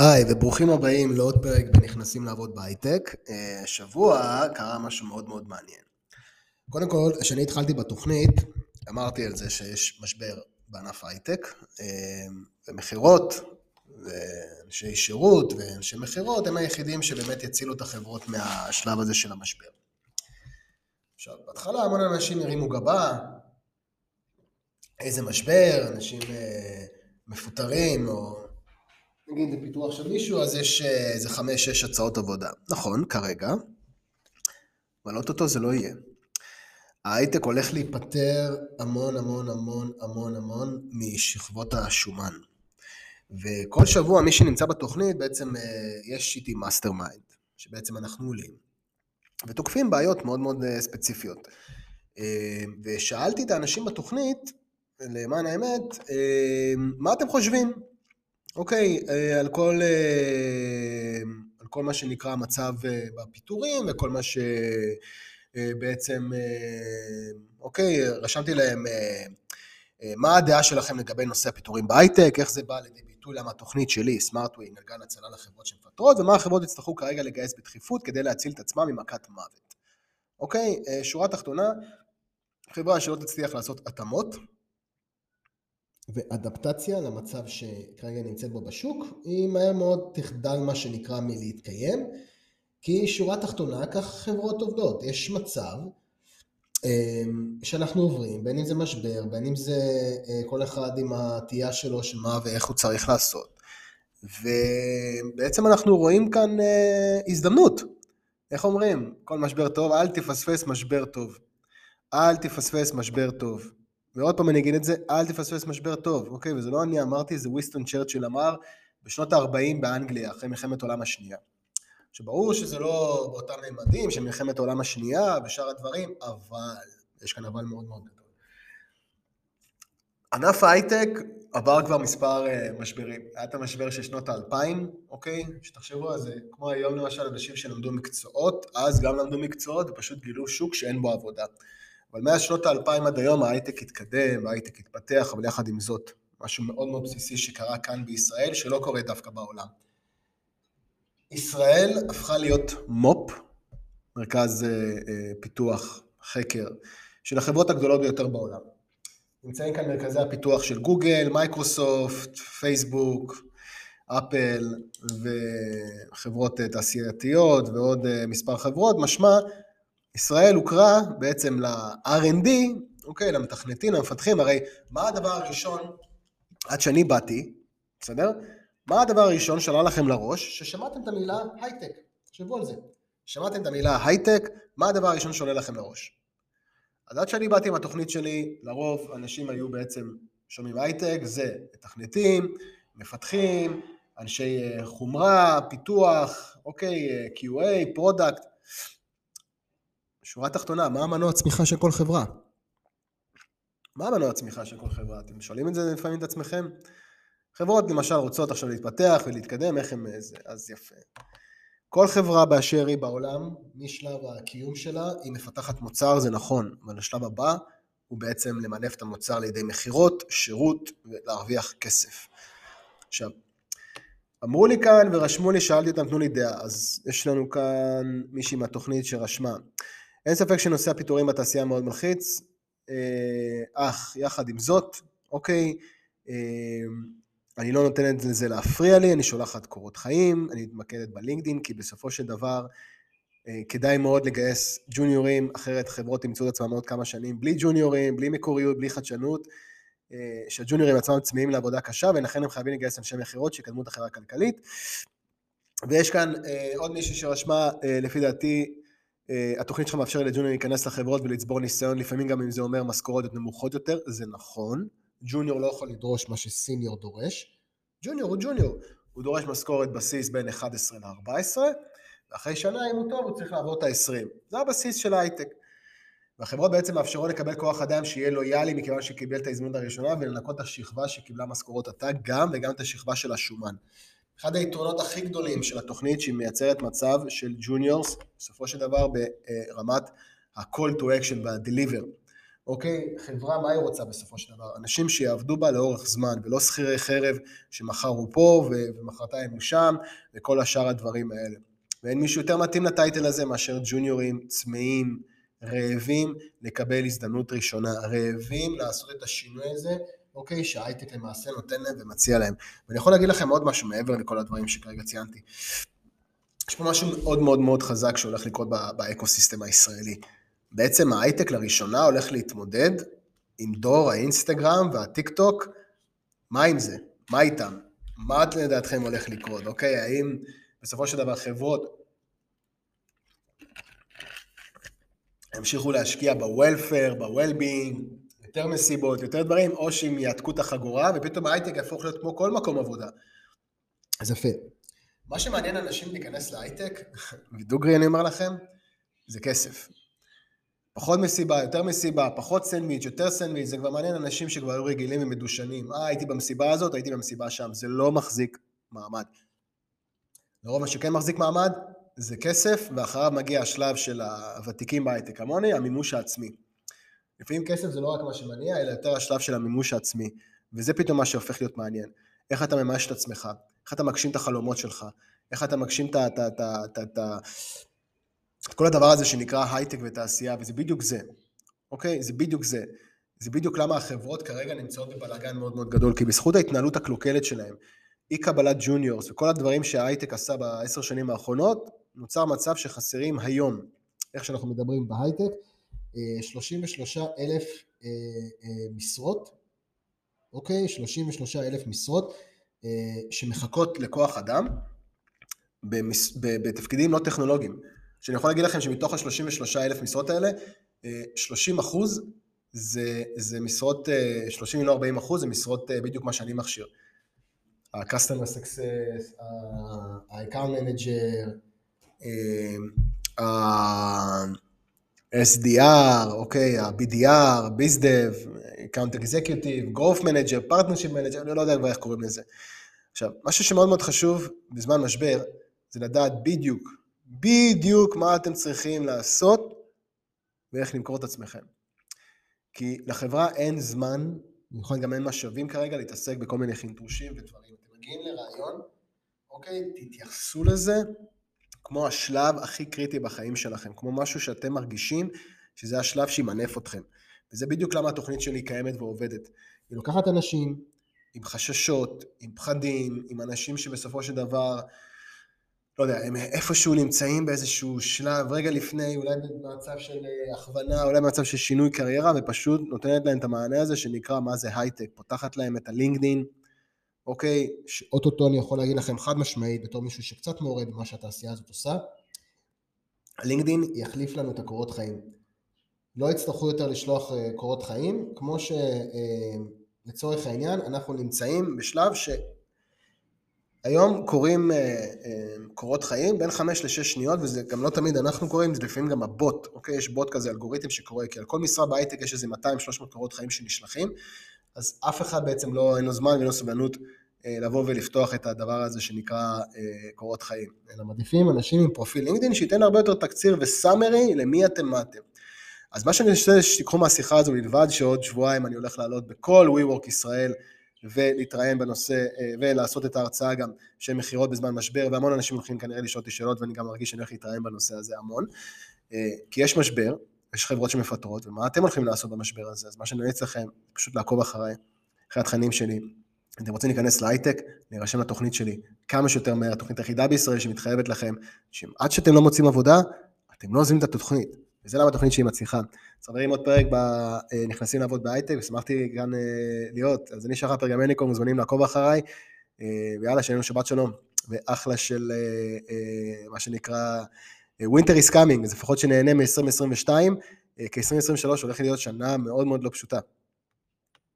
היי, וברוכים הבאים לעוד פרק בנכנסים לעבוד בהייטק. אה, השבוע קרה משהו מאוד מאוד מעניין. קודם כל, כשאני התחלתי בתוכנית, אמרתי על זה שיש משבר בענף ההייטק, אה, ומכירות, ואנשי שירות ואנשי מכירות הם היחידים שבאמת יצילו את החברות מהשלב הזה של המשבר. עכשיו, בהתחלה המון אנשים הרימו גבה, איזה משבר, אנשים אה, מפוטרים, או נגיד בפיתוח של מישהו, אז יש אה, איזה חמש-שש הצעות עבודה. נכון, כרגע, אבל אוטוטו זה לא יהיה. ההייטק הולך להיפטר המון המון המון המון המון משכבות השומן. וכל שבוע מי שנמצא בתוכנית בעצם אה, יש איתי mastermind, שבעצם אנחנו עולים, ותוקפים בעיות מאוד מאוד אה, ספציפיות. ושאלתי את האנשים בתוכנית, למען האמת, מה אתם חושבים? אוקיי, אה, על כל, אה, על כל מה שנקרא המצב אה, בפיטורים וכל מה שבעצם, אוקיי, רשמתי להם מה הדעה שלכם לגבי נושא הפיטורים בהייטק, איך זה בא לידי ביטוי, למה התוכנית שלי, סמארטווי, נגן הצלה לחברות שמפטרות, ומה החברות יצטרכו כרגע לגייס בדחיפות כדי להציל את עצמם ממכת מוות. אוקיי, שורה תחתונה, חברה שלא תצליח לעשות התאמות, ואדפטציה למצב שכרגע נמצאת בו בשוק, היא מהר מאוד תחדל מה שנקרא מלהתקיים, כי שורה תחתונה, כך חברות עובדות. יש מצב אמ, שאנחנו עוברים, בין אם זה משבר, בין אם זה אה, כל אחד עם התהייה שלו של מה ואיך הוא צריך לעשות. ובעצם אנחנו רואים כאן אה, הזדמנות. איך אומרים? כל משבר טוב, אל תפספס משבר טוב. אל תפספס משבר טוב. ועוד פעם אני אגיד את זה, אל תפספס משבר טוב, אוקיי? וזה לא אני אמרתי, זה וויסטון צ'רצ'יל אמר בשנות ה-40 באנגליה, אחרי מלחמת העולם השנייה. עכשיו ברור שזה לא באותם מימדים של מלחמת העולם השנייה ושאר הדברים, אבל, יש כאן אבל מאוד מאוד גדול. ענף ההייטק עבר כבר מספר uh, משברים. היה את המשבר של שנות האלפיים, אוקיי? שתחשבו על זה, כמו היום למשל אנשים שלמדו מקצועות, אז גם למדו מקצועות ופשוט גילו שוק שאין בו עבודה. אבל מאז שנות האלפיים עד היום ההייטק התקדם, ההייטק התפתח, אבל יחד עם זאת, משהו מאוד מאוד בסיסי שקרה כאן בישראל, שלא קורה דווקא בעולם. ישראל הפכה להיות מו"פ, מרכז אה, אה, פיתוח, חקר, של החברות הגדולות ביותר בעולם. נמצאים כאן מרכזי הפיתוח של גוגל, מייקרוסופט, פייסבוק, אפל וחברות אה, תעשייתיות ועוד אה, מספר חברות, משמע ישראל הוכרה בעצם ל-R&D, אוקיי, למתכנתים, למפתחים, הרי מה הדבר הראשון, עד שאני באתי, בסדר? מה הדבר הראשון שעלה לכם לראש? ששמעתם את המילה הייטק, תחשבו על זה. שמעתם את המילה הייטק, מה הדבר הראשון שעולה לכם לראש? אז עד שאני באתי עם התוכנית שלי, לרוב אנשים היו בעצם שומעים הייטק, זה מתכנתים, מפתחים, אנשי אה, חומרה, פיתוח, אוקיי, אה, QA, product, שורה תחתונה, מה המנוע הצמיחה של כל חברה? מה המנוע הצמיחה של כל חברה? אתם שואלים את זה לפעמים את עצמכם? חברות למשל רוצות עכשיו להתפתח ולהתקדם, איך הם זה, אז יפה. כל חברה באשר היא בעולם, משלב הקיום שלה, היא מפתחת מוצר, זה נכון, אבל השלב הבא הוא בעצם למנף את המוצר לידי מכירות, שירות ולהרוויח כסף. עכשיו, אמרו לי כאן ורשמו לי, שאלתי אותם, תנו לי דעה, אז יש לנו כאן מישהי מהתוכנית שרשמה, אין ספק שנושא הפיטורים בתעשייה מאוד מלחיץ, אה, אך יחד עם זאת, אוקיי, אה, אני לא נותנת לזה להפריע לי, אני שולחת קורות חיים, אני מתמקדת בלינקדאין, כי בסופו של דבר אה, כדאי מאוד לגייס ג'וניורים, אחרת חברות ימצאו את עצמם עוד כמה שנים בלי ג'וניורים, בלי מקוריות, בלי חדשנות, שהג'וניורים עצמם צמאים לעבודה קשה, ולכן הם חייבים לגייס אנשי מכירות שיקדמו את החברה הכלכלית. ויש כאן עוד מישהי שרשמה, לפי דעתי, אה, התוכנית שלך מאפשרת לג'וניור להיכנס לחברות ולצבור ניסיון, לפעמים גם אם זה אומר משכורות נמוכות יותר, זה נכון. ג'וניור לא יכול לדרוש מה שסיניור דורש. ג'וניור הוא ג'וניור, הוא דורש משכורת בסיס בין 11 ל-14, ואחרי שנה, אם הוא טוב, הוא צריך לעבור את ה-20. זה הבסיס של ההייטק. והחברות בעצם מאפשרות לקבל כוח אדם שיהיה לויאלי מכיוון שקיבל את ההזדמנות הראשונה ולנקות את השכבה שקיבלה משכורות עתה גם וגם את השכבה של השומן. אחד היתרונות הכי גדולים של התוכנית שהיא מייצרת מצב של ג'וניורס, בסופו של דבר ברמת ה-call to action וה-deliver. אוקיי? חברה, מה היא רוצה בסופו של דבר? אנשים שיעבדו בה לאורך זמן, ולא שכירי חרב שמחר הוא פה ומחרתיים הוא שם, וכל השאר הדברים האלה. ואין מישהו יותר מתאים לטייטל הזה מאשר ג'וניורים צמאים, רעבים לקבל הזדמנות ראשונה, רעבים לעשות את השינוי הזה, אוקיי, שההייטק למעשה נותן להם ומציע להם. ואני יכול להגיד לכם עוד משהו מעבר לכל הדברים שכרגע ציינתי. יש פה משהו מאוד מאוד מאוד חזק שהולך לקרות ב ecosystem הישראלי. בעצם ההייטק לראשונה הולך להתמודד עם דור האינסטגרם והטיק טוק, מה עם זה? מה איתם? מה לדעתכם הולך לקרות, אוקיי? האם בסופו של דבר חברות ימשיכו להשקיע ב-welfare, ב-well-being, יותר מסיבות, יותר דברים, או שהם יעתקו את החגורה, ופתאום ההייטק יהפוך להיות כמו כל מקום עבודה. אז יפה. מה שמעניין אנשים להיכנס להייטק, ודוגרי אני אומר לכם, זה כסף. פחות מסיבה, יותר מסיבה, פחות סנדוויץ', יותר סנדוויץ', זה כבר מעניין אנשים שכבר היו רגילים ומדושנים. אה, הייתי במסיבה הזאת, הייתי במסיבה שם. זה לא מחזיק מעמד. לרוב מה שכן מחזיק מעמד זה כסף, ואחריו מגיע השלב של הוותיקים בהייטק כמוני, המימוש העצמי. לפעמים כסף זה לא רק מה שמניע, אלא יותר השלב של המימוש העצמי. וזה פתאום מה שהופך להיות מעניין. איך אתה ממש את עצמך, איך אתה מגשים את החלומות שלך, איך אתה מגשים את כל הדבר הזה שנקרא הייטק ותעשייה, וזה בדיוק זה, אוקיי? זה בדיוק זה. זה בדיוק למה החברות כרגע נמצאות בבלאגן מאוד מאוד גדול, כי בזכות ההתנהלות הקלוקלת שלהם, אי קבלת ג'וניורס וכל הדברים שההייטק עשה בעשר שנים האחרונות, נוצר מצב שחסרים היום, איך שאנחנו מדברים בהייטק, 33 אה, אלף אה, אה, משרות, אוקיי? 33 אלף משרות שמחכות לכוח אדם בתפקידים לא טכנולוגיים. שאני יכול להגיד לכם שמתוך ה-33 אלף משרות האלה, 30 אחוז זה, זה משרות, 30 אם לא 40 אחוז זה משרות בדיוק מה שאני מכשיר. ה-customer success, ה-account manager, ה-SDR, אוקיי, ה-BDR, BizDev, account executive, growth manager, partnership manager, אני לא יודע כבר איך קוראים לזה. עכשיו, משהו שמאוד מאוד חשוב בזמן משבר, זה לדעת בדיוק, בדיוק מה אתם צריכים לעשות ואיך למכור את עצמכם. כי לחברה אין זמן, במיוחד גם אין משאבים כרגע, להתעסק בכל מיני חינטושים ודברים. אתם מגיעים לרעיון, אוקיי, תתייחסו לזה כמו השלב הכי קריטי בחיים שלכם, כמו משהו שאתם מרגישים שזה השלב שימנף אתכם. וזה בדיוק למה התוכנית שלי קיימת ועובדת. היא לוקחת אנשים עם חששות, עם פחדים, עם אנשים שבסופו של דבר, לא יודע, הם איפשהו נמצאים באיזשהו שלב, רגע לפני, אולי במצב של הכוונה, אולי במצב של שינוי קריירה, ופשוט נותנת להם את המענה הזה שנקרא מה זה הייטק, פותחת להם את הלינקדין, אוקיי, שאו-טו-טו אני יכול להגיד לכם חד משמעית, בתור מישהו שקצת מעורב במה שהתעשייה הזאת עושה, הלינקדין יחליף לנו את הקורות חיים. לא יצטרכו יותר לשלוח אה, קורות חיים, כמו שלצורך אה, העניין אנחנו נמצאים בשלב שהיום קוראים אה, קורות חיים בין 5 ל-6 שניות, וזה גם לא תמיד אנחנו קוראים, זה לפעמים גם הבוט, אוקיי? יש בוט כזה, אלגוריתם שקורא, כי על כל משרה בהייטק יש איזה 200-300 קורות חיים שנשלחים, אז אף אחד בעצם לא, אין לו זמן ואין לו סבלנות לבוא ולפתוח את הדבר הזה שנקרא אה, קורות חיים. אלא מעדיפים אנשים עם פרופיל לינקדאין שייתן הרבה יותר תקציר וסאמרי למי אתם מה אתם. אז מה שאני רוצה שתיקחו מהשיחה הזו מלבד שעוד שבועיים אני הולך לעלות בכל WeWork ישראל ולהתראיין בנושא אה, ולעשות את ההרצאה גם של מכירות בזמן משבר והמון אנשים הולכים כנראה לשאול אותי שאלות ואני גם מרגיש שאני הולך להתראיין בנושא הזה המון כי יש משבר, יש חברות שמפטרות ומה אתם הולכים לעשות במשבר הזה אז מה שאני ממליץ לכם פשוט לעקוב אחריי, אחרי התכנים שלי אתם רוצים להיכנס להייטק, להירשם לתוכנית שלי כמה שיותר מהר, התוכנית היחידה בישראל שמתחייבת לכם, שעד שאתם לא מוצאים עבודה, אתם לא עוזבים את התוכנית, וזה למה התוכנית שלי מצליחה. אז חברים, עוד פרק אה, לעבוד בהייטק, ושמחתי גם אה, להיות, אז אני שחר פרגמניקו, מוזמנים לעקוב אחריי, אה, ויאללה, שיהיה לנו שבת שלום, ואחלה של מה שנקרא winter is coming, אז לפחות שנהנה מ-2022, כי 2023 הולכת להיות שנה מאוד מאוד לא פשוטה.